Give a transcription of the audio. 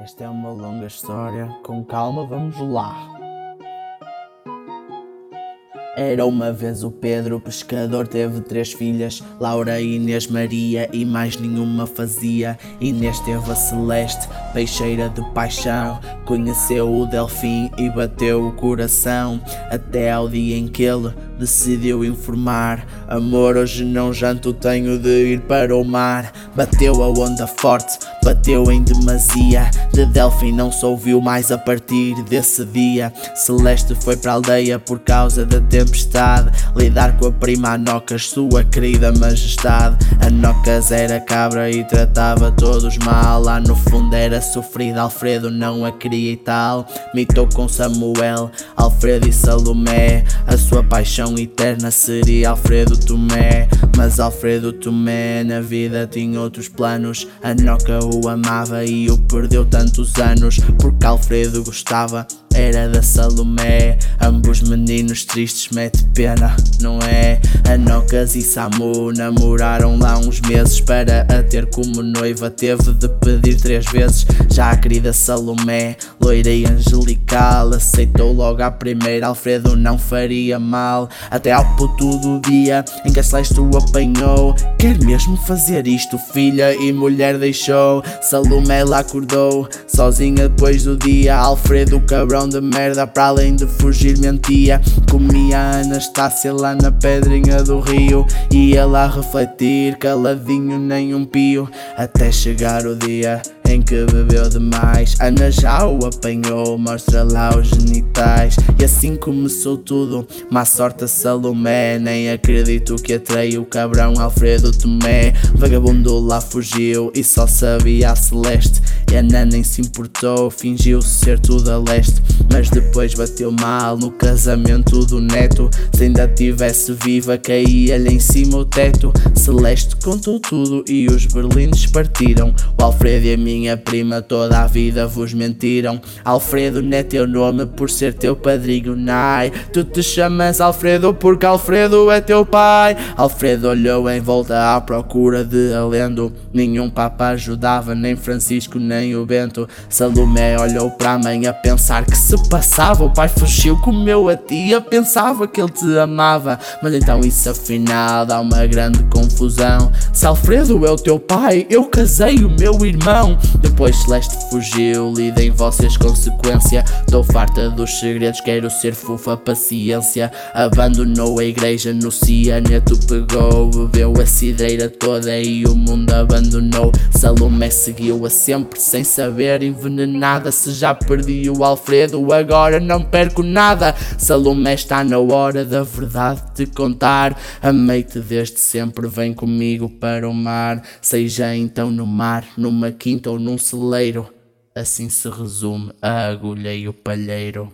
Esta é uma longa história, com calma vamos lá. Era uma vez o Pedro, pescador, teve três filhas, Laura, Inês, Maria e mais nenhuma fazia. Inês teve a Celeste, peixeira de paixão, conheceu o Delfim e bateu o coração, até ao dia em que ele decidiu informar: Amor, hoje não janto, tenho de ir para o mar. Bateu a onda forte, bateu em demasia. De Delfim não se ouviu mais a partir desse dia. Celeste foi para a aldeia por causa da tempestade. Lidar com a prima Anocas, sua querida majestade. Anocas era cabra e tratava todos mal. Lá no fundo era sofrida, Alfredo não a queria e tal. Mitou com Samuel, Alfredo e Salomé. A sua paixão eterna seria Alfredo Tomé. Mas Alfredo Tomé na vida tinha outros planos. A Noca o amava e o perdeu tantos anos. Porque Alfredo gostava era da Salomé. Ambos meninos tristes, mete pena, não é? Anocas e Samu namoraram lá uns meses. Para a ter como noiva, teve de pedir três vezes. Já a querida Salomé, loira e angelical, aceitou logo à primeira. Alfredo não faria mal. Até ao puto do dia em que a Celeste o apanhou. Quer mesmo fazer isto, filha e mulher deixou. Salomé lá acordou, sozinha depois do dia. Alfredo, cabrão de merda, para além de fugir, mentia. Comia a Anastácia lá na pedrinha do rio. Ia lá refletir, caladinho, nem um pio. Até chegar o dia em que bebeu demais. Ana já o apanhou, mostra lá os genitais. E assim começou tudo. Má sorte a Salomé, nem acredito que atraiu o cabrão Alfredo Tomé. Vagabundo lá fugiu e só sabia a Celeste. E a Nana nem se importou, fingiu ser tudo a leste. Mas depois bateu mal no casamento do neto. Se ainda tivesse viva, caía-lhe em cima o teto. Celeste contou tudo e os berlindes partiram. O Alfredo e a minha prima toda a vida vos mentiram. Alfredo não é teu nome por ser teu padrinho, nai. Tu te chamas Alfredo porque Alfredo é teu pai. Alfredo olhou em volta à procura de alendo. Nenhum papa ajudava, nem Francisco, nem nem o Bento. Salomé olhou para a mãe a pensar que se passava. O pai fugiu, comeu a tia, pensava que ele te amava. Mas então isso afinal dá uma grande confusão. Se Alfredo é o teu pai, eu casei o meu irmão. Depois Celeste fugiu, lidem vocês consequência. Estou farta dos segredos, quero ser fofa, paciência. Abandonou a igreja no cianeto, pegou, bebeu a cidreira toda e o mundo abandonou. Salomé seguiu-a sempre sem saber, envenenada. Se já perdi o Alfredo, agora não perco nada. Salomé está na hora da verdade te contar. Amei-te desde sempre, vem comigo para o mar. Seja então no mar, numa quinta ou num celeiro. Assim se resume a agulha e o palheiro.